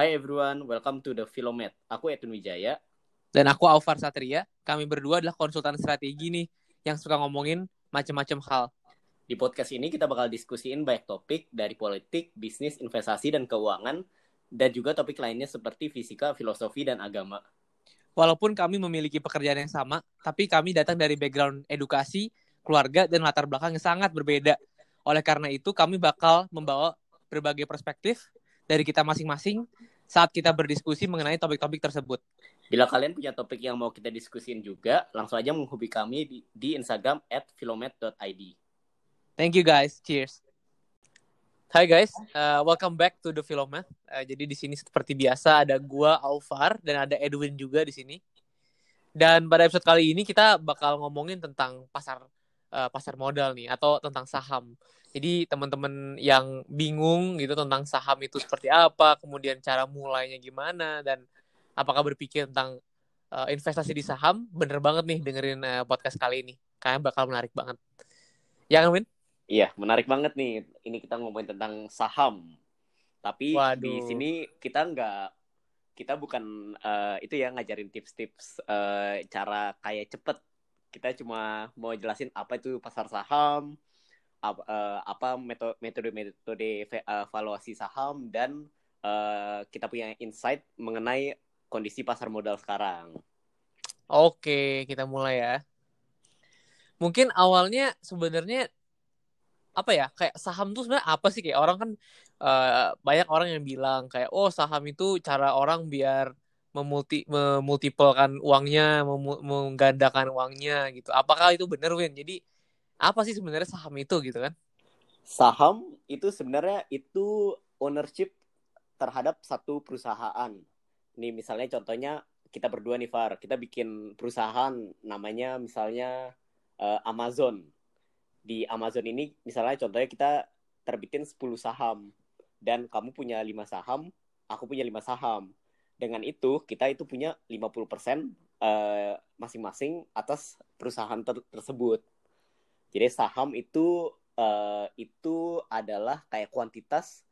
Hi everyone, welcome to the Philomet. Aku Edwin Wijaya. Dan aku Alvar Satria. Kami berdua adalah konsultan strategi nih yang suka ngomongin macam-macam hal. Di podcast ini kita bakal diskusiin banyak topik dari politik, bisnis, investasi, dan keuangan, dan juga topik lainnya seperti fisika, filosofi, dan agama. Walaupun kami memiliki pekerjaan yang sama, tapi kami datang dari background edukasi, keluarga, dan latar belakang yang sangat berbeda. Oleh karena itu, kami bakal membawa berbagai perspektif dari kita masing-masing saat kita berdiskusi mengenai topik-topik tersebut. Bila kalian punya topik yang mau kita diskusin juga, langsung aja menghubungi kami di, di Instagram at filomet.id. Thank you guys. Cheers. Hai guys, uh, welcome back to the Filomet. Uh, jadi di sini seperti biasa ada gua Alvar dan ada Edwin juga di sini. Dan pada episode kali ini kita bakal ngomongin tentang pasar uh, pasar modal nih atau tentang saham. Jadi teman-teman yang bingung gitu tentang saham itu seperti apa, kemudian cara mulainya gimana dan apakah berpikir tentang uh, investasi di saham, bener banget nih dengerin uh, podcast kali ini. Kayaknya bakal menarik banget. Ya, Win? Iya, menarik banget nih. Ini kita ngomongin tentang saham. Tapi Waduh. di sini kita nggak, kita bukan uh, itu ya ngajarin tips-tips uh, cara kayak cepet. Kita cuma mau jelasin apa itu pasar saham, apa, uh, apa metode-metode evaluasi saham dan uh, kita punya insight mengenai kondisi pasar modal sekarang. Oke, kita mulai ya. Mungkin awalnya sebenarnya apa ya kayak saham tuh sebenarnya apa sih kayak orang kan uh, banyak orang yang bilang kayak oh saham itu cara orang biar memulti memultiplekan uangnya mem menggandakan uangnya gitu. Apakah itu benar Win? Jadi apa sih sebenarnya saham itu gitu kan? Saham itu sebenarnya itu ownership terhadap satu perusahaan. Nih misalnya contohnya kita berdua nih Far. Kita bikin perusahaan namanya misalnya uh, Amazon. Di Amazon ini misalnya contohnya kita terbitin 10 saham. Dan kamu punya 5 saham, aku punya 5 saham. Dengan itu kita itu punya 50% uh, masing-masing atas perusahaan ter tersebut. Jadi saham itu uh, itu adalah kayak kuantitas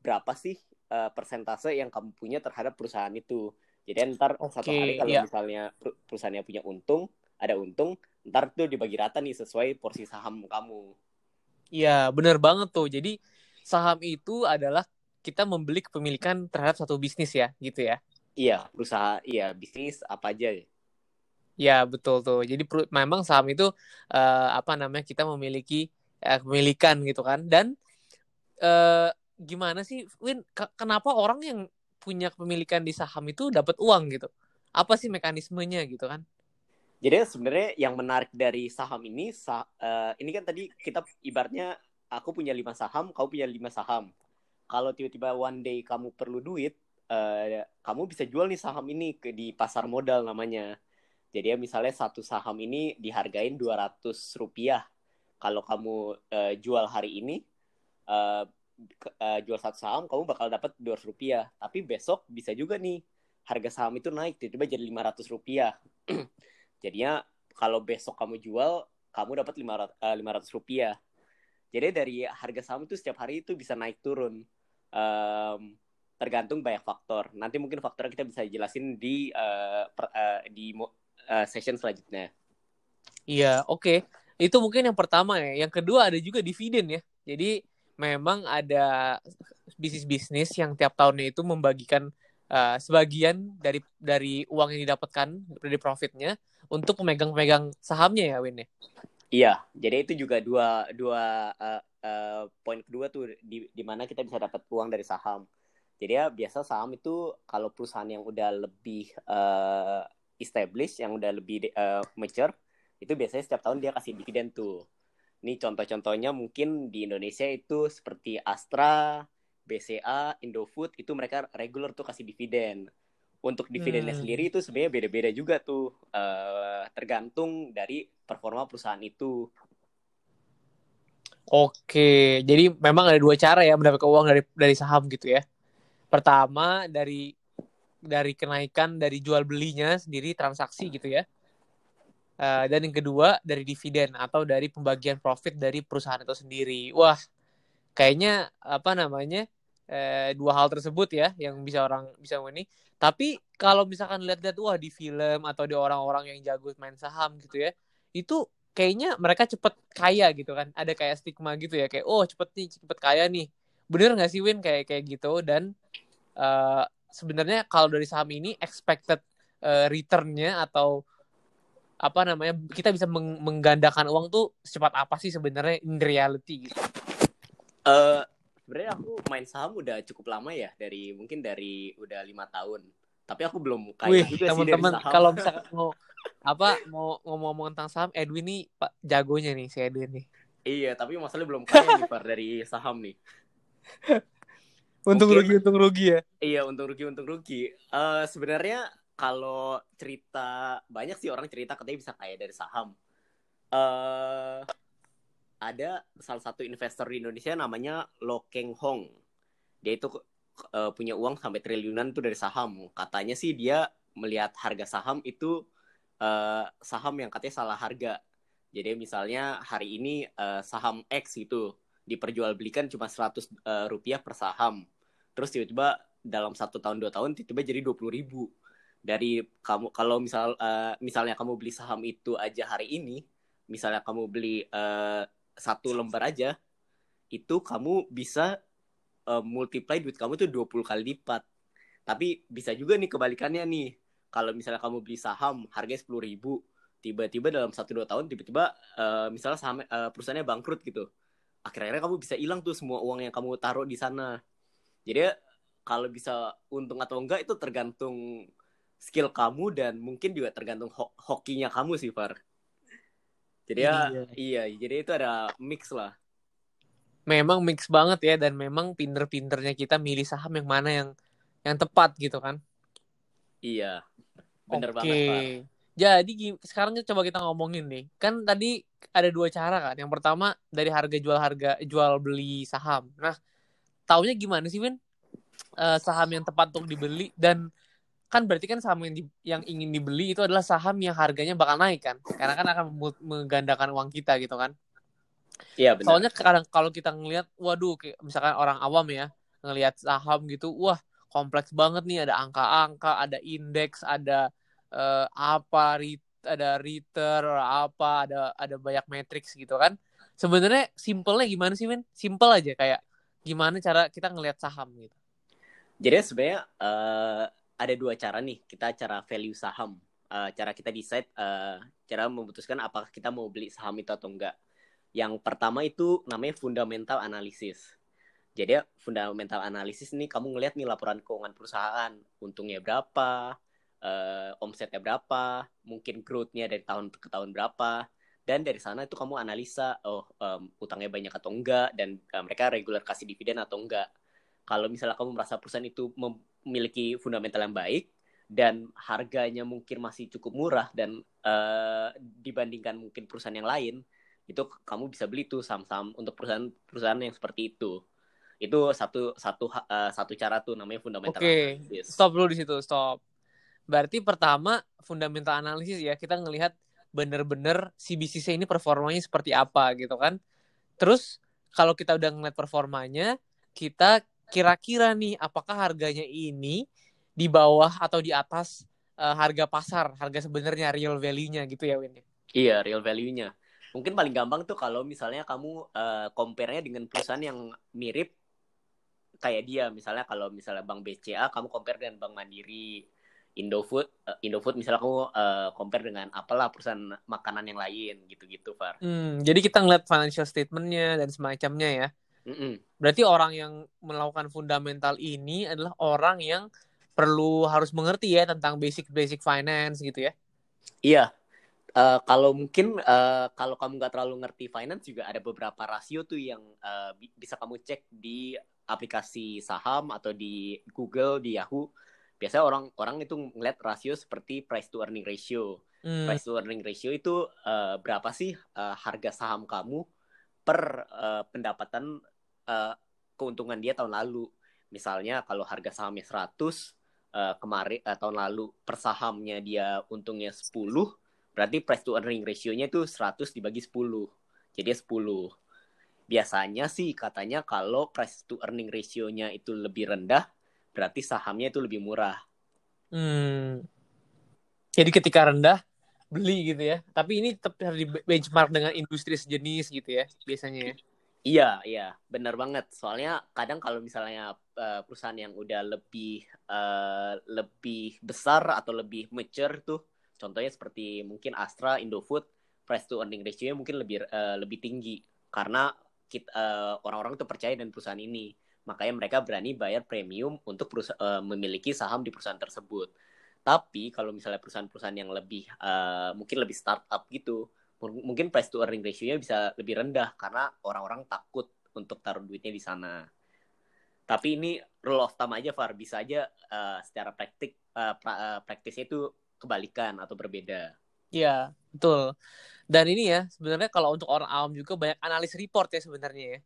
berapa sih uh, persentase yang kamu punya terhadap perusahaan itu. Jadi ntar okay, satu hari kalau yeah. misalnya perusahaannya punya untung, ada untung, ntar tuh dibagi rata nih sesuai porsi saham kamu. Iya, bener banget tuh. Jadi saham itu adalah kita membeli kepemilikan terhadap satu bisnis ya, gitu ya? Iya, perusahaan, iya bisnis apa aja ya. Ya betul tuh. Jadi memang saham itu uh, apa namanya kita memiliki uh, kepemilikan gitu kan. Dan uh, gimana sih, Win? Kenapa orang yang punya kepemilikan di saham itu dapat uang gitu? Apa sih mekanismenya gitu kan? Jadi sebenarnya yang menarik dari saham ini, sah, uh, ini kan tadi kita ibaratnya aku punya lima saham, kau punya lima saham. Kalau tiba-tiba one day kamu perlu duit, uh, kamu bisa jual nih saham ini ke di pasar modal namanya. Jadi ya misalnya satu saham ini dihargain 200 rupiah. Kalau kamu uh, jual hari ini, uh, uh, jual satu saham, kamu bakal dapat 200 rupiah. Tapi besok bisa juga nih harga saham itu naik tiba-tiba jadi 500 rupiah. Jadinya kalau besok kamu jual, kamu dapat 500, uh, rupiah. Jadi dari harga saham itu setiap hari itu bisa naik turun. Um, tergantung banyak faktor. Nanti mungkin faktornya kita bisa jelasin di uh, per, uh, di uh, session selanjutnya. Iya, oke. Okay. Itu mungkin yang pertama ya. Yang kedua ada juga dividen ya. Jadi memang ada bisnis-bisnis yang tiap tahunnya itu membagikan uh, sebagian dari dari uang yang didapatkan dari profitnya untuk pemegang-pemegang sahamnya ya Win ya. Iya, jadi itu juga dua dua uh, uh, poin kedua tuh di di mana kita bisa dapat uang dari saham. Jadi ya biasa saham itu kalau perusahaan yang udah lebih uh, established, yang udah lebih uh, mature, itu biasanya setiap tahun dia kasih dividen tuh. Ini contoh-contohnya mungkin di Indonesia itu seperti Astra, BCA, Indofood itu mereka regular tuh kasih dividen untuk dividennya hmm. sendiri itu sebenarnya beda-beda juga tuh uh, tergantung dari performa perusahaan itu. Oke, jadi memang ada dua cara ya mendapatkan uang dari dari saham gitu ya. Pertama dari dari kenaikan dari jual belinya sendiri transaksi gitu ya. Uh, dan yang kedua dari dividen atau dari pembagian profit dari perusahaan itu sendiri. Wah, kayaknya apa namanya eh, dua hal tersebut ya yang bisa orang bisa ini. Tapi kalau misalkan lihat-lihat wah di film atau di orang-orang yang jago main saham gitu ya, itu kayaknya mereka cepet kaya gitu kan. Ada kayak stigma gitu ya kayak oh cepet nih cepet kaya nih. Bener nggak sih Win kayak kayak gitu dan uh, sebenarnya kalau dari saham ini expected uh, returnnya atau apa namanya kita bisa meng menggandakan uang tuh secepat apa sih sebenarnya in reality gitu? Uh, sebenarnya aku main saham udah cukup lama ya dari mungkin dari udah lima tahun. Tapi aku belum kaya Wih, juga teman-teman kalau misalkan mau apa mau ngomong-ngomong tentang saham Edwin nih pak jagonya nih si Edwin nih. Iya tapi masalahnya belum kaya nih par dari saham nih untung Mungkin, rugi untung rugi ya iya untung rugi untung rugi uh, sebenarnya kalau cerita banyak sih orang cerita katanya bisa kaya dari saham uh, ada salah satu investor di Indonesia namanya Lo Keng Hong. Dia itu uh, punya uang sampai triliunan tuh dari saham. Katanya sih dia melihat harga saham itu uh, saham yang katanya salah harga. Jadi misalnya hari ini uh, saham X itu diperjualbelikan cuma 100 uh, rupiah per saham. Terus tiba-tiba dalam satu tahun dua tahun tiba-tiba jadi 20 ribu. Dari kamu kalau misal uh, misalnya kamu beli saham itu aja hari ini, misalnya kamu beli uh, satu lembar aja itu kamu bisa uh, multiply duit kamu tuh 20 kali lipat. Tapi bisa juga nih kebalikannya nih. Kalau misalnya kamu beli saham harganya sepuluh ribu, tiba-tiba dalam satu dua tahun tiba-tiba uh, misalnya saham uh, perusahaannya bangkrut gitu. Akhirnya kamu bisa hilang tuh semua uang yang kamu taruh di sana. Jadi kalau bisa untung atau enggak itu tergantung skill kamu dan mungkin juga tergantung ho hokinya kamu sih Far. Jadi ya iya. iya, jadi itu ada mix lah. Memang mix banget ya dan memang pinter-pinternya kita milih saham yang mana yang yang tepat gitu kan. Iya. Bener Oke. banget, Pak. Jadi sekarang coba kita ngomongin nih. Kan tadi ada dua cara kan. Yang pertama dari harga jual harga jual beli saham. Nah, taunya gimana sih, Win? Uh, saham yang tepat untuk dibeli dan kan berarti kan saham yang, di, yang ingin dibeli itu adalah saham yang harganya bakal naik kan? Karena kan akan menggandakan uang kita gitu kan? Iya benar. Soalnya kadang kalau kita ngelihat waduh kayak misalkan orang awam ya ngelihat saham gitu wah kompleks banget nih. Ada angka-angka ada indeks ada uh, apa rit ada return apa ada ada banyak matrix gitu kan? Sebenarnya simpelnya gimana sih men simple aja kayak gimana cara kita ngelihat saham gitu? Jadi sebenarnya uh, ada dua cara nih. Kita cara value saham. Uh, cara kita decide uh, cara memutuskan apakah kita mau beli saham itu atau enggak. Yang pertama itu namanya fundamental analysis. Jadi fundamental analysis ini kamu ngelihat nih laporan keuangan perusahaan. Untungnya berapa uh, omsetnya berapa mungkin growth-nya dari tahun ke tahun berapa dan dari sana itu kamu analisa oh um, utangnya banyak atau enggak dan uh, mereka regular kasih dividen atau enggak kalau misalnya kamu merasa perusahaan itu memiliki fundamental yang baik dan harganya mungkin masih cukup murah dan uh, dibandingkan mungkin perusahaan yang lain itu kamu bisa beli tuh saham-saham untuk perusahaan-perusahaan yang seperti itu itu satu satu uh, satu cara tuh namanya fundamental Oke, okay. stop dulu di situ, stop. Berarti pertama fundamental analisis ya, kita ngelihat bener-bener si bisnisnya ini performanya seperti apa gitu kan. Terus kalau kita udah ngeliat performanya, kita kira-kira nih apakah harganya ini di bawah atau di atas uh, harga pasar, harga sebenarnya real value-nya gitu ya Win? Iya, real value-nya. Mungkin paling gampang tuh kalau misalnya kamu uh, compare-nya dengan perusahaan yang mirip kayak dia. Misalnya kalau misalnya Bank BCA, kamu compare dengan Bank Mandiri, Indofood, uh, Indofood misalnya kamu uh, compare dengan apalah perusahaan makanan yang lain gitu-gitu, Far. Hmm, jadi kita ngeliat financial statement-nya dan semacamnya ya. Mm -mm. Berarti orang yang melakukan fundamental ini adalah orang yang perlu harus mengerti ya tentang basic-basic finance gitu ya. Iya. Uh, kalau mungkin uh, kalau kamu nggak terlalu ngerti finance juga ada beberapa rasio tuh yang uh, bisa kamu cek di aplikasi saham atau di Google di Yahoo. Biasanya orang-orang itu ngeliat rasio seperti price to earning ratio. Hmm. Price to earning ratio itu uh, berapa sih uh, harga saham kamu per uh, pendapatan uh, keuntungan dia tahun lalu. Misalnya kalau harga sahamnya 100 uh, kemarin uh, tahun lalu per sahamnya dia untungnya 10, berarti price to earning ratio-nya itu 100 dibagi 10. Jadi 10. biasanya sih katanya kalau price to earning ratio-nya itu lebih rendah, berarti sahamnya itu lebih murah. Hmm. Jadi ketika rendah beli gitu ya. Tapi ini tetap harus di benchmark dengan industri sejenis gitu ya biasanya ya. Iya, iya, benar banget. Soalnya kadang kalau misalnya uh, perusahaan yang udah lebih uh, lebih besar atau lebih mature tuh, contohnya seperti mungkin Astra, Indofood, price to earning ratio mungkin lebih uh, lebih tinggi karena kita uh, orang-orang tuh percaya dengan perusahaan ini. Makanya mereka berani bayar premium untuk uh, memiliki saham di perusahaan tersebut. Tapi kalau misalnya perusahaan-perusahaan yang lebih uh, mungkin lebih startup gitu, mungkin price to earning ratio-nya bisa lebih rendah karena orang-orang takut untuk taruh duitnya di sana. Tapi ini rule of thumb aja, Far. Bisa aja uh, secara praktik uh, pra, uh, praktisnya itu kebalikan atau berbeda. Iya, betul. Dan ini ya, sebenarnya kalau untuk orang awam juga banyak analis report ya sebenarnya ya.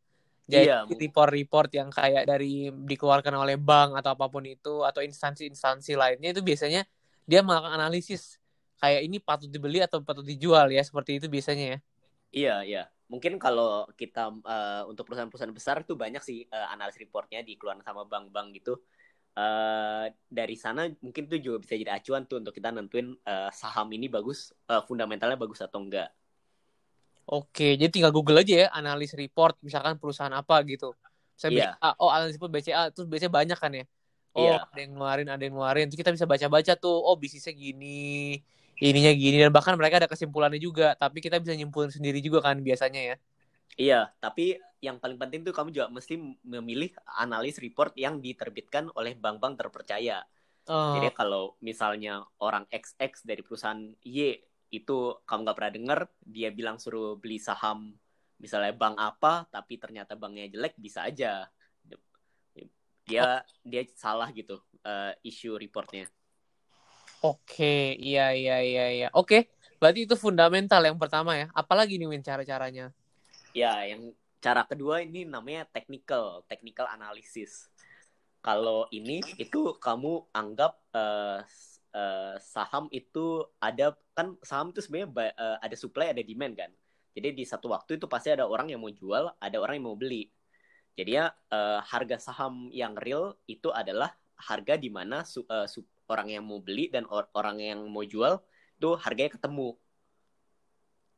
Jadi iya, report-report yang kayak dari dikeluarkan oleh bank atau apa pun itu atau instansi-instansi lainnya itu biasanya dia melakukan analisis kayak ini patut dibeli atau patut dijual ya seperti itu biasanya ya. Iya, iya. Mungkin kalau kita uh, untuk perusahaan-perusahaan besar tuh banyak sih uh, analis reportnya dikeluarkan sama bank-bank gitu. Uh, dari sana mungkin tuh juga bisa jadi acuan tuh untuk kita nentuin uh, saham ini bagus, uh, fundamentalnya bagus atau enggak. Oke, jadi tinggal Google aja ya, analis report misalkan perusahaan apa gitu. Saya yeah. BCA, oh analis report BCA, terus biasanya banyak kan ya. Oh, yeah. ada yang ngeluarin, ada yang ngeluarin. Terus kita bisa baca-baca tuh, oh bisnisnya gini, ininya gini dan bahkan mereka ada kesimpulannya juga tapi kita bisa nyimpulin sendiri juga kan biasanya ya iya tapi yang paling penting tuh kamu juga mesti memilih analis report yang diterbitkan oleh bank-bank terpercaya oh. jadi kalau misalnya orang XX dari perusahaan Y itu kamu nggak pernah dengar dia bilang suruh beli saham misalnya bank apa tapi ternyata banknya jelek bisa aja dia oh. dia salah gitu uh, isu reportnya Oke, iya iya iya iya. Oke, berarti itu fundamental yang pertama ya. Apalagi nih Win cara-caranya? Ya, yang cara kedua ini namanya technical, technical analysis. Kalau ini itu kamu anggap uh, uh, saham itu ada kan saham itu sebenarnya uh, ada supply ada demand kan. Jadi di satu waktu itu pasti ada orang yang mau jual, ada orang yang mau beli. Jadi ya uh, harga saham yang real itu adalah harga di mana su, uh, su, orang yang mau beli dan or orang yang mau jual itu harganya ketemu.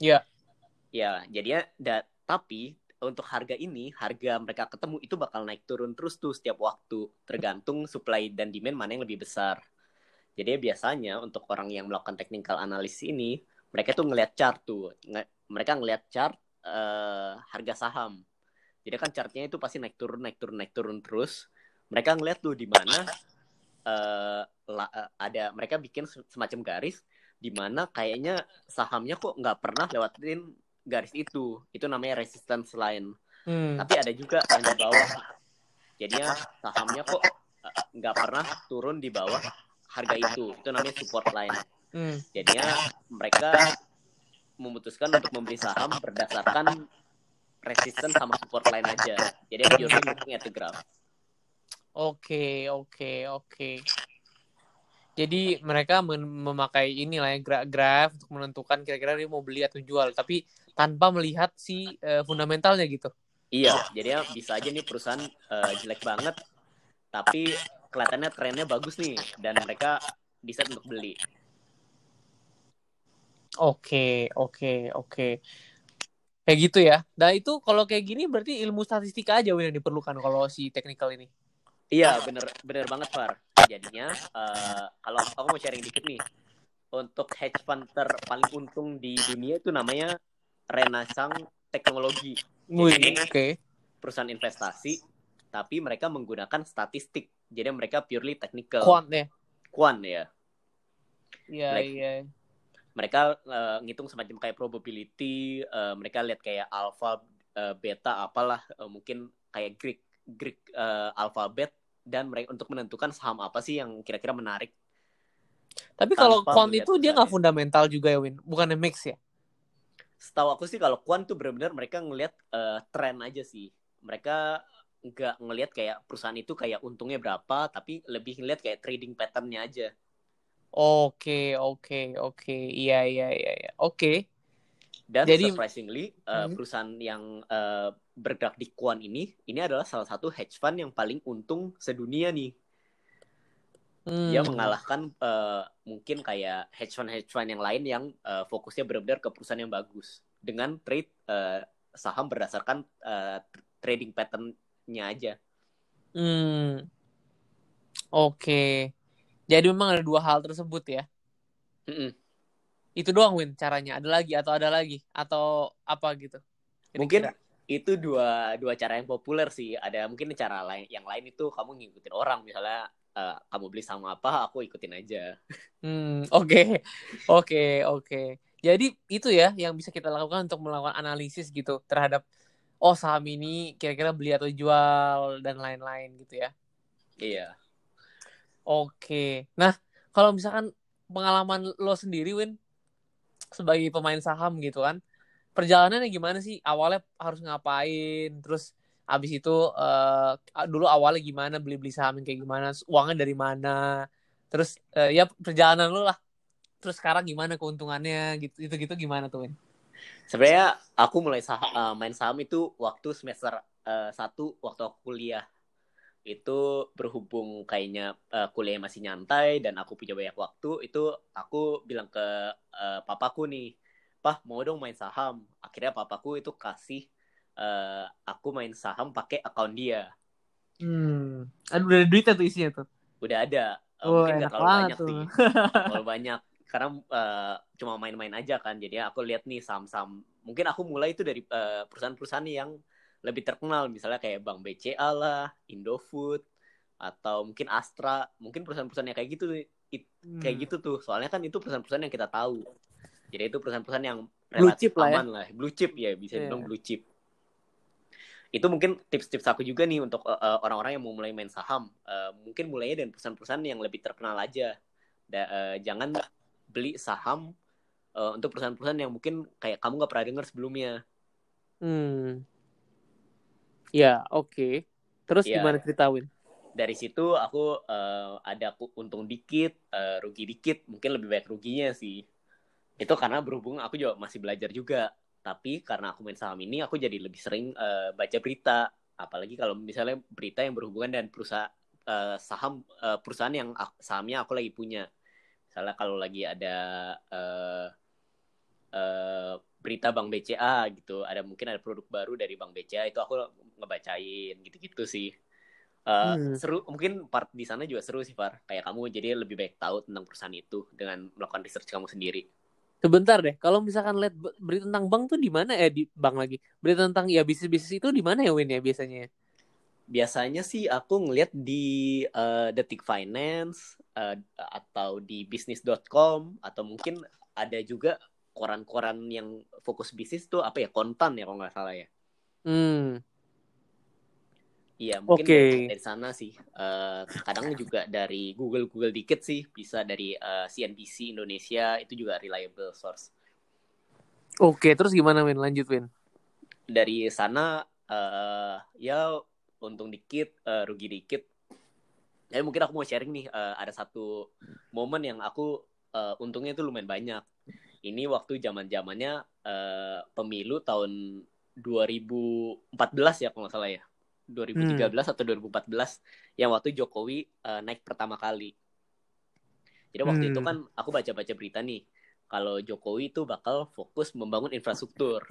Iya. Yeah. Ya, jadinya da tapi untuk harga ini, harga mereka ketemu itu bakal naik turun terus tuh setiap waktu, tergantung supply dan demand mana yang lebih besar. Jadi biasanya untuk orang yang melakukan technical analysis ini, mereka tuh ngelihat chart tuh, Nge mereka ngelihat chart uh, harga saham. Jadi kan chartnya itu pasti naik turun, naik turun, naik turun terus. Mereka ngelihat tuh di mana uh, la, uh, ada mereka bikin semacam garis di mana kayaknya sahamnya kok nggak pernah lewatin garis itu itu namanya resistance line hmm. tapi ada juga yang di bawah jadinya sahamnya kok nggak uh, pernah turun di bawah harga itu itu namanya support line hmm. jadinya mereka memutuskan untuk membeli saham berdasarkan resistance sama support line aja jadi purely looking at the graph Oke, oke, oke. Jadi mereka memakai inilah ya graf untuk menentukan kira-kira dia mau beli atau jual, tapi tanpa melihat si uh, fundamentalnya gitu. Iya, jadi bisa aja nih perusahaan uh, jelek banget, tapi kelihatannya trennya bagus nih dan mereka bisa untuk beli. Oke, oke, oke. Kayak gitu ya. Nah itu kalau kayak gini berarti ilmu statistika aja yang diperlukan kalau si technical ini. Iya, bener bener banget Far. Jadinya uh, kalau aku mau sharing dikit nih, untuk hedge fund paling untung di dunia itu namanya Renaissance Teknologi. Oke. Okay. Perusahaan investasi, tapi mereka menggunakan statistik. Jadi mereka purely technical. Quant ya. Quant ya. Iya, like, iya. Mereka uh, ngitung semacam kayak probability, uh, mereka lihat kayak alpha, uh, beta, apalah, uh, mungkin kayak Greek Greek uh, alfabet dan mereka untuk menentukan saham apa sih yang kira-kira menarik. Tapi kalau quant itu dia nggak fundamental juga ya Win, bukannya mix ya? Setahu aku sih kalau quant tuh benar-benar mereka ngelihat uh, tren aja sih. Mereka nggak ngelihat kayak perusahaan itu kayak untungnya berapa, tapi lebih ngelihat kayak trading patternnya aja. Oke, oke, oke. Iya, iya, iya, iya. Oke. Dan Jadi- surprisingly uh, Hmm. perusahaan yang uh, bergerak di kuan ini ini adalah salah satu hedge fund yang paling untung sedunia nih. Hmm. Dia mengalahkan uh, mungkin kayak hedge fund hedge fund yang lain yang uh, fokusnya benar-benar ke perusahaan yang bagus dengan trade uh, saham berdasarkan uh, trading pattern-nya aja. Hmm. Oke. Jadi memang ada dua hal tersebut ya. Mm-mm. Itu doang Win caranya. Ada lagi atau ada lagi atau apa gitu? Mungkin Kira-kira. itu dua dua cara yang populer sih. Ada mungkin cara lain yang lain itu kamu ngikutin orang misalnya uh, kamu beli sama apa aku ikutin aja. Hmm, oke. Oke, oke. Jadi itu ya yang bisa kita lakukan untuk melakukan analisis gitu terhadap oh saham ini kira-kira beli atau jual dan lain-lain gitu ya. Iya. Oke. Nah, kalau misalkan pengalaman lo sendiri, Win, sebagai pemain saham gitu kan, perjalanannya gimana sih? Awalnya harus ngapain? Terus abis itu eh, dulu awalnya gimana beli-beli saham kayak gimana? Uangnya dari mana? Terus eh, ya perjalanan lo lah. Terus sekarang gimana keuntungannya? Gitu, gitu-gitu gimana tuh, Win? Sebenarnya aku mulai sah uh, main saham itu waktu semester uh, satu waktu aku kuliah. Itu berhubung kayaknya uh, kuliah masih nyantai dan aku punya banyak waktu, itu aku bilang ke uh, papaku nih, "Pah, mau dong main saham." Akhirnya papaku itu kasih uh, aku main saham pakai akun dia. Hmm. Aduh, udah ada duitnya tuh isinya tuh. Udah ada. Uh, Oh, mungkin nggak enak terlalu banyak tuh. sih. terlalu banyak karena uh, cuma main-main aja kan. Jadi aku lihat nih saham-saham mungkin aku mulai itu dari uh, perusahaan-perusahaan yang lebih terkenal. Misalnya kayak Bank BCA lah Indofood atau mungkin Astra. Mungkin perusahaan-perusahaan yang kayak gitu it- kayak Hmm. gitu tuh. Soalnya kan itu perusahaan-perusahaan yang kita tahu. Jadi itu perusahaan-perusahaan yang Blue relatif chip lah ya. aman lah. Blue chip ya bisa Iya. dibilang blue chip. Itu mungkin tips-tips aku juga nih untuk uh, uh, orang-orang yang mau mulai main saham. Uh, mungkin mulainya dari perusahaan-perusahaan yang lebih terkenal aja. Da- uh, jangan beli saham uh, untuk perusahaan-perusahaan yang mungkin kayak kamu nggak pernah dengar sebelumnya Hmm. Ya, oke. Terus Ya. gimana cerita, Win? dari situ aku uh, ada ku- untung dikit uh, rugi dikit mungkin lebih baik ruginya sih itu karena berhubung aku juga masih belajar juga tapi karena aku main saham ini aku jadi lebih sering uh, baca berita apalagi kalau misalnya berita yang berhubungan dengan perusahaan uh, saham uh, perusahaan yang sahamnya aku lagi punya misalnya kalau lagi ada uh, uh, berita Bank BCA gitu ada mungkin ada produk baru dari Bank BCA itu aku ngebacain gitu-gitu sih Uh, Hmm. seru mungkin part di sana juga seru sih Far kayak kamu jadi lebih baik tahu tentang perusahaan itu dengan melakukan research kamu sendiri Sebentar deh, kalau misalkan lihat be- berita tentang bank tuh di mana eh di bank lagi. Berita tentang ya bisnis-bisnis itu di mana ya Win ya biasanya? Biasanya sih aku ngeliat di uh, Detik Finance uh, atau di bisnis.com atau mungkin ada juga koran-koran yang fokus bisnis tuh apa ya kontan ya kalau nggak salah ya Hmm. Iya, mungkin Oke. dari, sana sih. Eh, kadang juga dari Google Google dikit sih, bisa dari eh, CNBC Indonesia itu juga reliable source. Oke, terus gimana Win? Lanjut Win. Dari sana eh ya untung dikit, eh, rugi dikit. Jadi mungkin aku mau sharing nih, eh, ada satu momen yang aku eh, untungnya itu lumayan banyak. Ini waktu zaman zamannya pemilu tahun 2014 ya kalau nggak salah ya. 2013 atau 2014 yang waktu Jokowi eh, naik pertama kali. Jadi waktu Hmm. itu kan aku baca-baca berita nih kalau Jokowi itu bakal fokus membangun infrastruktur.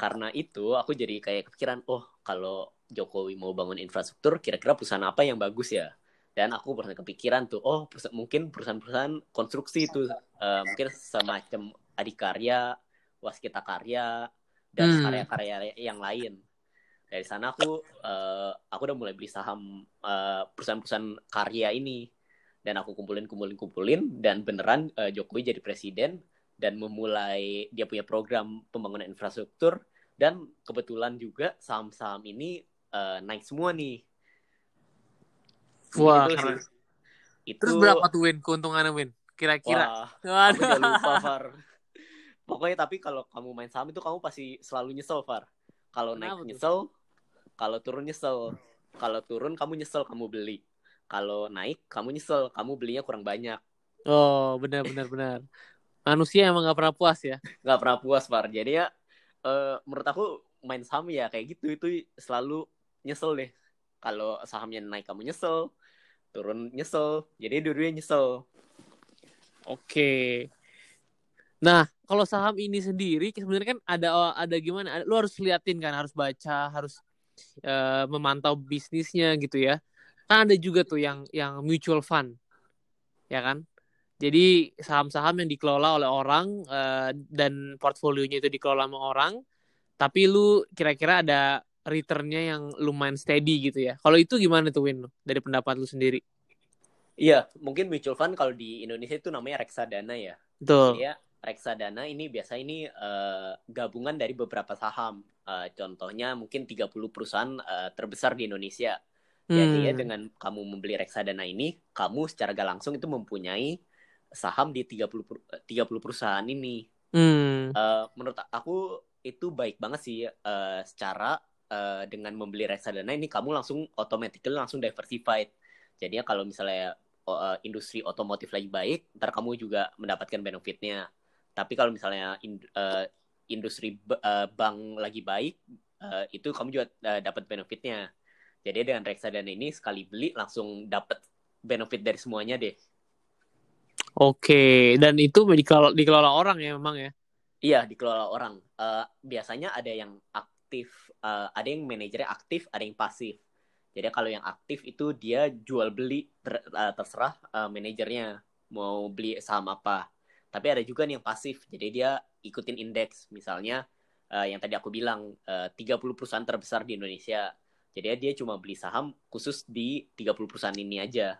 Karena itu aku jadi kayak kepikiran, oh kalau Jokowi mau bangun infrastruktur, kira-kira perusahaan apa yang bagus ya? Dan aku pernah kepikiran tuh, oh perusahaan- mungkin perusahaan-perusahaan konstruksi itu eh, mungkin semacam Adikarya, Waskita Karya, dan Hmm. karya-karya yang lain. Dari sana aku eh, aku udah mulai beli saham eh, perusahaan-perusahaan karya ini dan aku kumpulin kumpulin kumpulin dan beneran eh, Jokowi jadi presiden dan memulai dia punya program pembangunan infrastruktur dan kebetulan juga saham-saham ini eh, naik semua nih. Wah, sih. Itu Terus berapa tuh Win keuntungannya Win? Kira-kira. Wah, aku lupa Far. Pokoknya tapi kalau kamu main saham itu kamu pasti selalu nyesel Far. Kalau naik nyesel, kalau turun nyesel. Kalau turun kamu nyesel kamu beli. Kalau naik kamu nyesel kamu belinya kurang banyak. Oh, benar benar benar. Manusia emang gak pernah puas ya. Gak pernah puas, Par. Jadi ya, uh, menurut aku main saham ya kayak gitu itu selalu nyesel deh. Kalau sahamnya naik kamu nyesel, turun nyesel. Jadi dua-duanya nyesel. Oke. Nah, kalau saham ini sendiri sebenarnya kan ada ada gimana? Lu harus liatin kan, harus baca, harus uh, memantau bisnisnya gitu ya. Kan ada juga tuh yang yang mutual fund. Ya kan? Jadi saham-saham yang dikelola oleh orang uh, dan portfolionya itu dikelola sama orang, tapi lu kira-kira ada returnnya yang lumayan steady gitu ya. Kalau itu gimana tuh Win dari pendapat lu sendiri? Iya, mungkin mutual fund kalau di Indonesia itu namanya reksadana ya. Betul. Ya, reksadana ini biasa ini uh, gabungan dari beberapa saham. Uh, contohnya mungkin 30 perusahaan uh, terbesar di Indonesia. Jadi ya hmm. dengan kamu membeli reksadana ini, kamu secara gak langsung itu mempunyai saham di 30 30 perusahaan ini. Hmm. Uh, menurut aku itu baik banget sih uh, secara uh, dengan membeli reksadana ini kamu langsung automatically langsung diversified. Jadinya kalau misalnya uh, industri otomotif lagi baik, ntar kamu juga mendapatkan benefitnya. Tapi kalau misalnya in, uh, industri uh, bank lagi baik, uh, itu kamu juga uh, dapat benefitnya. Jadi dengan reksadana ini sekali beli langsung dapat benefit dari semuanya deh. Oke, dan itu dikelola, dikelola orang ya memang ya? Iya, dikelola orang. Uh, biasanya ada yang aktif, uh, ada yang manajernya aktif, ada yang pasif. Jadi kalau yang aktif itu dia jual beli ter, uh, terserah uh, manajernya mau beli saham apa. Tapi ada juga nih yang pasif, jadi dia ikutin indeks. Misalnya uh, yang tadi aku bilang uh, 30 perusahaan terbesar di Indonesia. Jadi dia cuma beli saham khusus di 30 perusahaan ini aja.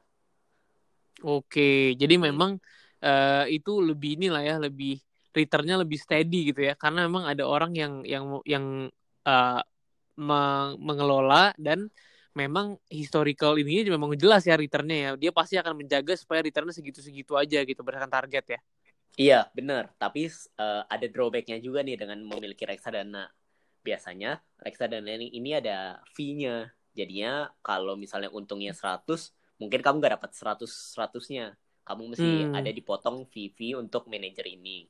Oke, jadi memang uh, itu lebih inilah ya, lebih returnnya lebih steady gitu ya, karena memang ada orang yang yang yang uh, mengelola dan memang historical ini memang jelas ya returnnya ya, dia pasti akan menjaga supaya returnnya segitu-segitu aja gitu berdasarkan target ya. Iya benar, tapi uh, ada drawbacknya juga nih dengan memiliki reksadana. Biasanya reksadana ini, ini ada fee-nya. Jadinya kalau misalnya untungnya 100, mungkin kamu nggak dapat 100 seratusnya kamu mesti hmm. ada dipotong fee untuk manajer ini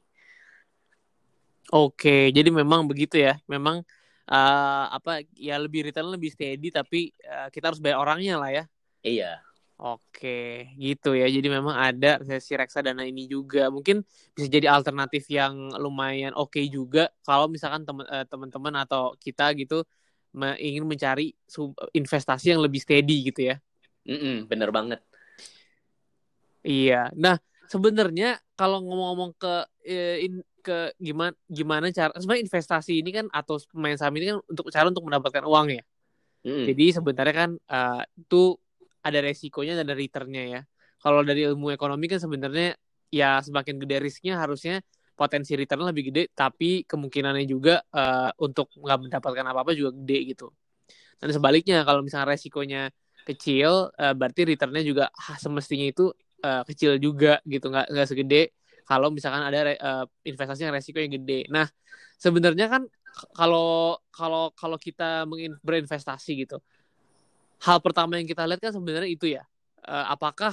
oke jadi memang begitu ya memang uh, apa ya lebih retail lebih steady tapi uh, kita harus bayar orangnya lah ya iya Oke, gitu ya. Jadi memang ada sesi reksadana ini juga. Mungkin bisa jadi alternatif yang lumayan oke okay juga kalau misalkan eh, teman-teman atau kita gitu ingin mencari investasi yang lebih steady gitu ya. Mm-mm, bener banget. Iya. Nah, sebenarnya kalau ngomong-ngomong ke in, ke gimana gimana cara sebenarnya investasi ini kan atau pemain saham ini kan untuk cara untuk mendapatkan uang ya. Mm. Jadi sebenarnya kan uh, itu ada resikonya dan ada returnnya ya. Kalau dari ilmu ekonomi kan sebenarnya ya semakin gede risknya harusnya potensi return lebih gede tapi kemungkinannya juga uh, untuk nggak mendapatkan apa-apa juga gede gitu. Dan sebaliknya kalau misalnya resikonya kecil uh, berarti returnnya juga ah, semestinya itu uh, kecil juga gitu nggak nggak segede kalau misalkan ada uh, investasi yang resiko yang gede. Nah sebenarnya kan kalau kalau kalau kita berinvestasi gitu hal pertama yang kita lihat kan sebenarnya itu ya. Uh, apakah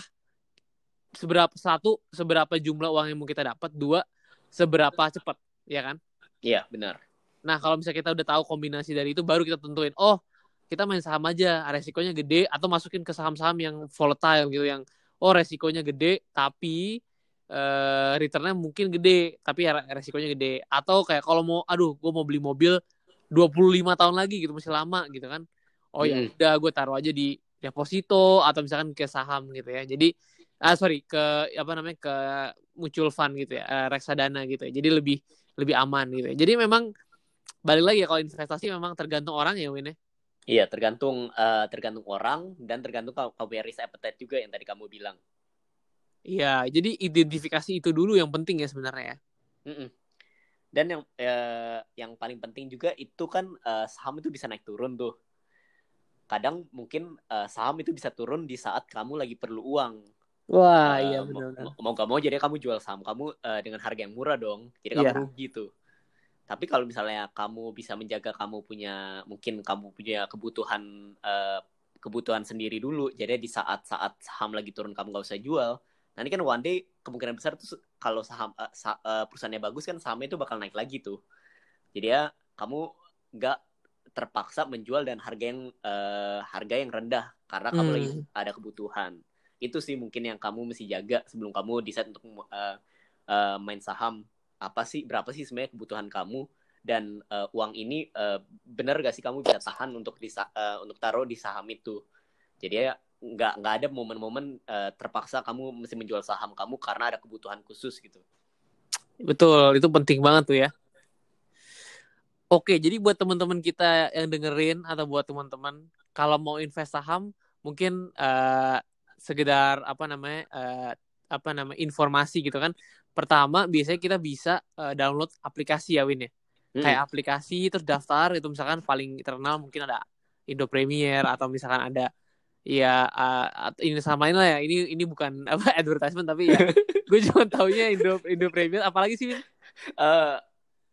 seberapa satu seberapa jumlah uang yang mau kita dapat dua seberapa cepat ya kan? Iya benar. Nah kalau misalnya kita udah tahu kombinasi dari itu baru kita tentuin oh kita main saham aja resikonya gede atau masukin ke saham-saham yang volatile gitu yang oh resikonya gede tapi uh, returnnya mungkin gede tapi ya resikonya gede. Atau kayak kalau mau aduh gue mau beli mobil 25 tahun lagi gitu masih lama gitu kan. Oh ya udah gue taruh aja di deposito atau misalkan ke saham gitu ya. Jadi ah sorry ke apa namanya ke mutual fund gitu ya uh, reksadana gitu ya. Jadi lebih lebih aman gitu ya. Jadi memang balik lagi ya kalau investasi memang tergantung orang ya Win ya? Iya, tergantung uh, tergantung orang dan tergantung kamu punya risk appetite juga yang tadi kamu bilang. Iya, jadi identifikasi itu dulu yang penting ya sebenarnya. Mm -mm. Dan yang uh, yang paling penting juga itu kan uh, saham itu bisa naik turun tuh. Kadang mungkin uh, saham itu bisa turun di saat kamu lagi perlu uang. Wah, uh, iya benar. Mau, mau gak mau jadi kamu jual saham kamu uh, dengan harga yang murah dong. Jadi kamu yeah. rugi tuh. Tapi kalau misalnya kamu bisa menjaga kamu punya mungkin kamu punya kebutuhan uh, kebutuhan sendiri dulu. Jadi di saat-saat saham lagi turun kamu gak usah jual, Nanti kan one day kemungkinan besar tuh kalau saham uh, sa uh, perusahaannya bagus kan sahamnya itu bakal naik lagi tuh. Jadi ya kamu nggak terpaksa menjual dan harga yang uh, harga yang rendah karena kamu lagi Hmm. ada kebutuhan. Itu sih mungkin yang kamu mesti jaga sebelum kamu decide untuk uh, uh, main saham. Apa sih berapa sih sebenarnya kebutuhan kamu dan uh, uang ini uh, benar gak sih kamu bisa tahan untuk disa uh, untuk taruh di saham itu. Jadi ya nggak nggak ada momen-momen uh, terpaksa kamu mesti menjual saham kamu karena ada kebutuhan khusus gitu. Betul, itu penting banget tuh ya. Oke, jadi buat teman-teman kita yang dengerin atau buat teman-teman kalau mau invest saham mungkin eh sekedar apa namanya eh, apa namanya informasi gitu kan. Pertama, biasanya kita bisa eh, download aplikasi ya Win ya. Hmm. Kayak aplikasi terus daftar itu misalkan paling terkenal mungkin ada Indo Premier atau misalkan ada ya eh, at- ini sama lah ya. Ini ini bukan apa advertisement tapi ya gue cuma taunya Indo Indo Premier apalagi sih? Eh,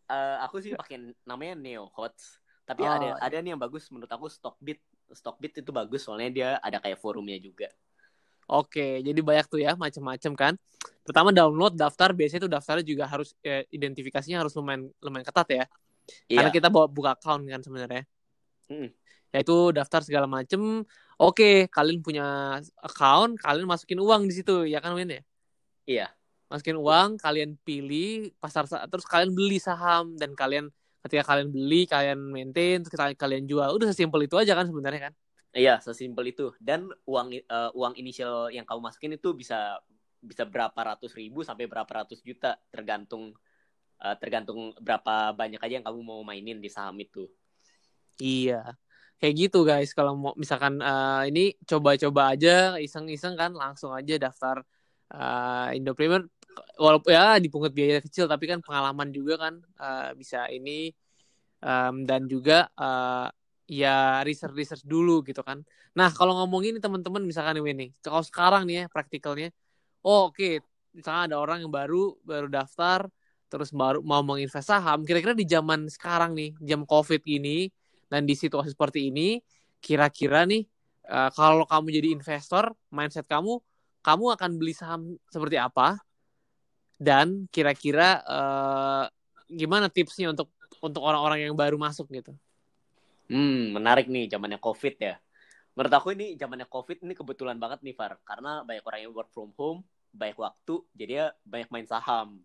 eh, aku sih pakai namanya Neo Hots. Tapi Oh, ada ada nih yang bagus menurut aku Stockbit. Stockbit itu bagus soalnya dia ada kayak forumnya juga. Oke, jadi banyak tuh ya macam-macam kan. Pertama download daftar biasanya tuh daftarnya juga harus eh, identifikasinya harus lumayan lumayan ketat ya. Karena Iya. kita bawa buka account kan sebenarnya. Mm. Yaitu daftar segala macem. Oke, kalian punya account, kalian masukin uang di situ ya kan Win ya? Iya. Masukin uang, kalian pilih pasar sa- terus kalian beli saham dan kalian ketika kalian beli, kalian maintain, terus kalian, jual. Udah sesimpel itu aja kan sebenarnya kan. Iya, sesimpel itu. Dan uang eh, uang inisial yang kamu masukin itu bisa bisa berapa ratus ribu sampai berapa ratus juta tergantung eh, tergantung berapa banyak aja yang kamu mau mainin di saham itu. Iya. Kayak gitu guys, kalau mau misalkan eh, ini coba-coba aja iseng-iseng kan langsung aja daftar eh, Indo Premier walaupun ya dipungut biaya kecil tapi kan pengalaman juga kan eh, bisa ini Em, dan juga eh, ya research-research dulu gitu kan. Nah, kalau ngomongin teman-teman misalkan Winnie, kalau sekarang nih ya praktikalnya, oh oke, misalnya ada orang yang baru baru daftar terus baru mau menginvest saham, kira-kira di zaman sekarang nih, jam Covid ini dan di situasi seperti ini, kira-kira nih eh, kalau kamu jadi investor, mindset kamu, kamu akan beli saham seperti apa? Dan kira-kira eh, gimana tipsnya untuk untuk orang-orang yang baru masuk gitu? Hmm, menarik nih zamannya Covid ya. Menurut aku ini zamannya Covid ini kebetulan banget nih Far, karena banyak orang yang work from home, banyak waktu, jadi ya banyak main saham.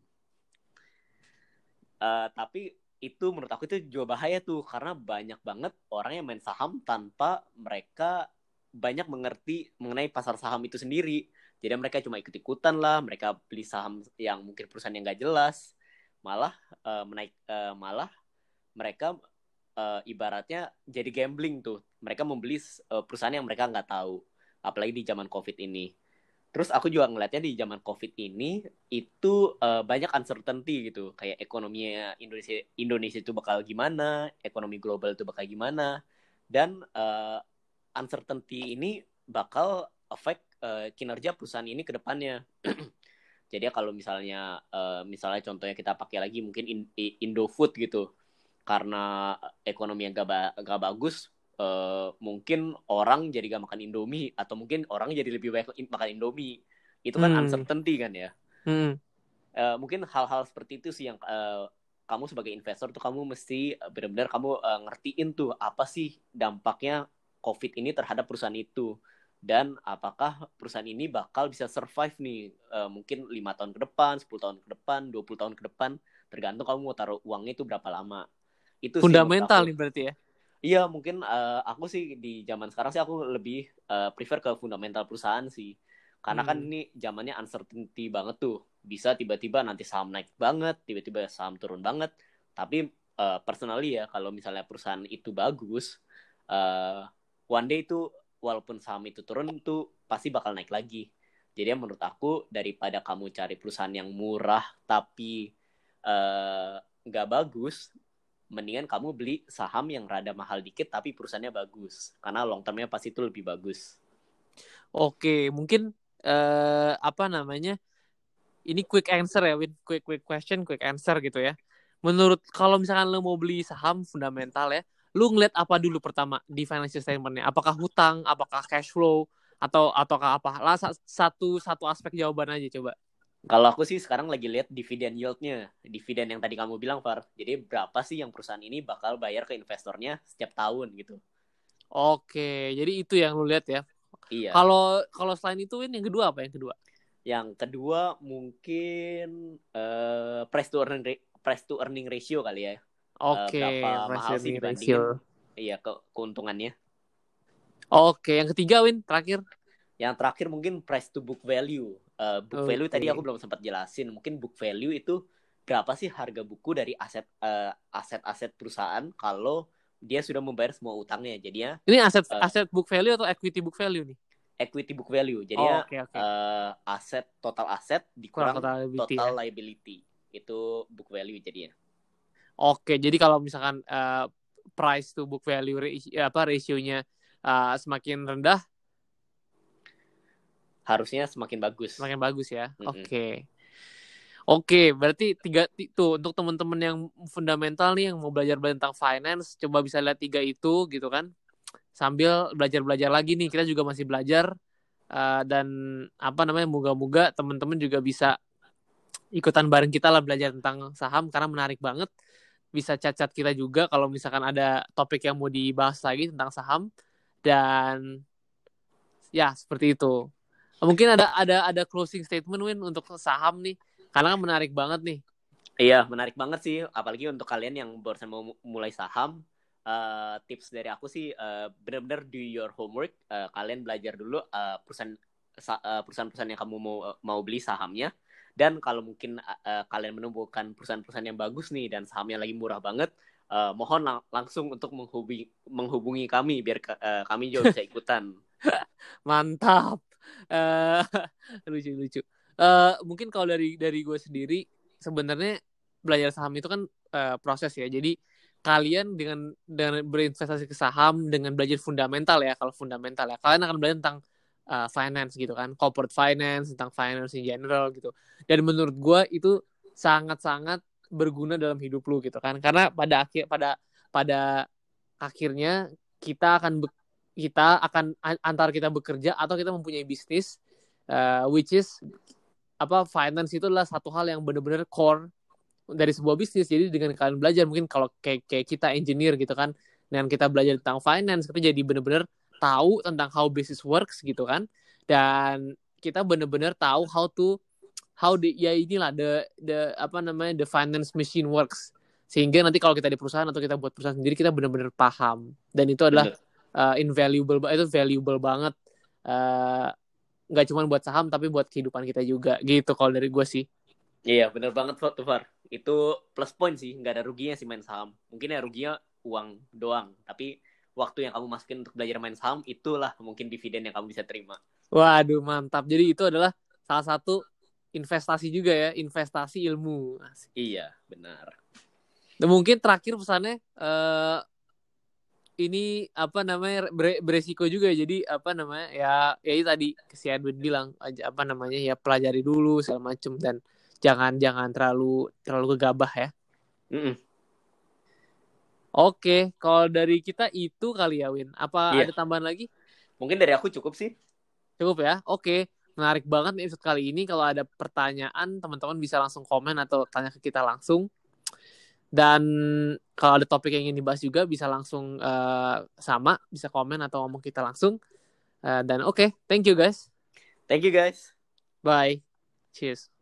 Eh, tapi itu menurut aku itu juga bahaya tuh, karena banyak banget orang yang main saham tanpa mereka banyak mengerti mengenai pasar saham itu sendiri. Jadi mereka cuma ikut-ikutan lah, mereka beli saham yang mungkin perusahaan yang nggak jelas, malah eh, menaik, eh, malah mereka eh, ibaratnya jadi gambling tuh. Mereka membeli eh, perusahaan yang mereka nggak tahu. Apalagi di zaman COVID ini. Terus aku juga ngeliatnya di zaman COVID ini itu eh, banyak uncertainty gitu. Kayak ekonominya Indonesia Indonesia itu bakal gimana, ekonomi global itu bakal gimana. Dan eh, uncertainty ini bakal affect eh, kinerja perusahaan ini ke depannya. Jadi ya kalau misalnya eh, misalnya contohnya kita pakai lagi mungkin In- Indofood gitu karena ekonomi yang gak, ba- gak bagus eh, mungkin orang jadi gak makan Indomie atau mungkin orang jadi lebih banyak makan Indomie itu kan Hmm. uncertainty kan ya Hmm. Eh, mungkin hal-hal seperti itu sih yang eh, kamu sebagai investor tuh kamu mesti benar-benar kamu eh, ngertiin tuh apa sih dampaknya COVID ini terhadap perusahaan itu dan apakah perusahaan ini bakal bisa survive nih eh, mungkin lima tahun ke depan, 10 tahun ke depan, 20 tahun ke depan tergantung kamu mau taruh uangnya itu berapa lama itu Fundamental nih berarti ya. Iya, mungkin eh, aku sih di zaman sekarang sih aku lebih eh, prefer ke fundamental perusahaan sih. Karena kan Hmm. ini zamannya uncertainty banget tuh. Bisa tiba-tiba nanti saham naik banget, tiba-tiba saham turun banget. Tapi eh, personally ya, kalau misalnya perusahaan itu bagus, eh, one day itu walaupun saham itu turun itu pasti bakal naik lagi. Jadi menurut aku daripada kamu cari perusahaan yang murah tapi nggak bagus, mendingan kamu beli saham yang rada mahal dikit tapi perusahaannya bagus karena long termnya pasti itu lebih bagus Oke, mungkin eh apa namanya? Ini quick answer ya, Win. Quick quick question, quick answer gitu ya. Menurut kalau misalkan lo mau beli saham fundamental ya, lu ngeliat apa dulu pertama di financial statement-nya? Apakah hutang, apakah cash flow, Atau ataukah apa? Lah satu satu aspek jawaban aja coba. Kalau aku sih sekarang lagi lihat dividen yield-nya, dividen yang tadi kamu bilang, Far. Jadi berapa sih yang perusahaan ini bakal bayar ke investornya setiap tahun gitu. Oke, jadi itu yang lu lihat ya. Iya. Kalau kalau selain itu Win, yang kedua apa yang kedua? Yang kedua mungkin uh, price to earning price to earning ratio kali ya. Oke, uh, berapa mahal sih dibandingin iya ke keuntungannya. Oke, yang ketiga Win, terakhir. Yang terakhir mungkin price to book value. Uh, book okay. value tadi aku belum sempat jelasin. Mungkin book value itu berapa sih harga buku dari aset uh, aset-aset perusahaan kalau dia sudah membayar semua utangnya. Jadinya Ini aset uh, aset book value atau equity book value nih? Equity book value. Jadi oh, okay, okay. Uh, aset total aset dikurang total liability, total ya? liability. Itu book value jadinya. Oke, jadi kalau misalkan uh, price to book value apa rasionya uh, semakin rendah harusnya semakin bagus. Semakin bagus ya. Mm -hmm. Oke. Okay. Oke, berarti tiga itu untuk teman-teman yang fundamental nih yang mau belajar tentang finance, coba bisa lihat tiga itu gitu kan. Sambil belajar-belajar lagi nih, kita juga masih belajar uh, dan apa namanya, moga-moga teman-teman juga bisa ikutan bareng kita lah belajar tentang saham karena menarik banget. Bisa cacat kita juga kalau misalkan ada topik yang mau dibahas lagi tentang saham dan ya seperti itu. Mungkin ada ada ada closing statement Win untuk saham nih. Karena kan menarik banget nih. Iya, menarik banget sih apalagi untuk kalian yang barusan mau mulai saham. Uh, tips dari aku sih uh, benar-benar do your homework. Uh, kalian belajar dulu uh, perusahaan uh, perusahaan-perusahaan yang kamu mau mau beli sahamnya dan kalau mungkin uh, kalian menemukan perusahaan-perusahaan yang bagus nih dan sahamnya lagi murah banget uh, mohon lang langsung untuk menghubungi menghubungi kami biar uh, kami juga bisa ikutan mantap uh, lucu lucu. Uh, mungkin kalau dari dari gue sendiri sebenarnya belajar saham itu kan uh, proses ya. Jadi kalian dengan dengan berinvestasi ke saham dengan belajar fundamental ya kalau fundamental ya. Kalian akan belajar tentang uh, finance gitu kan. Corporate finance tentang finance in general gitu. Dan menurut gue itu sangat-sangat berguna dalam hidup lu gitu kan. Karena pada akhir pada pada akhirnya kita akan kita akan antara kita bekerja atau kita mempunyai bisnis uh, which is apa finance itu adalah satu hal yang benar-benar core dari sebuah bisnis. Jadi dengan kalian belajar mungkin kalau kayak kayak kita engineer gitu kan dengan kita belajar tentang finance kita jadi benar-benar tahu tentang how business works gitu kan. Dan kita benar-benar tahu how to how the ya inilah the the apa namanya the finance machine works. Sehingga nanti kalau kita di perusahaan atau kita buat perusahaan sendiri kita benar-benar paham. Dan itu adalah uh, invaluable itu valuable banget. Uh, nggak cuma buat saham tapi buat kehidupan kita juga. Gitu kalau dari gue sih. Iya bener banget tuh Far. Itu plus point sih nggak ada ruginya sih main saham. Mungkin ya ruginya uang doang. Tapi waktu yang kamu masukin untuk belajar main saham itulah mungkin dividen yang kamu bisa terima. Waduh mantap. Jadi itu adalah salah satu investasi juga ya investasi ilmu. Iya benar. Dan mungkin terakhir pesannya uh, ini apa namanya beresiko juga jadi apa namanya ya ya itu tadi si Edwin bilang aja apa namanya ya pelajari dulu segala macem dan jangan jangan terlalu terlalu gegabah ya. Mm -mm. Oke, kalau dari kita itu kali ya Win. Apa yeah. ada tambahan lagi? Mungkin dari aku cukup sih. Cukup ya. Oke, menarik banget nih episode kali ini. Kalau ada pertanyaan, teman-teman bisa langsung komen atau tanya ke kita langsung. Dan kalau ada topik yang ingin dibahas juga bisa langsung uh, sama, bisa komen atau ngomong kita langsung. Uh, dan oke, okay, thank you guys. Thank you guys. Bye. Cheers.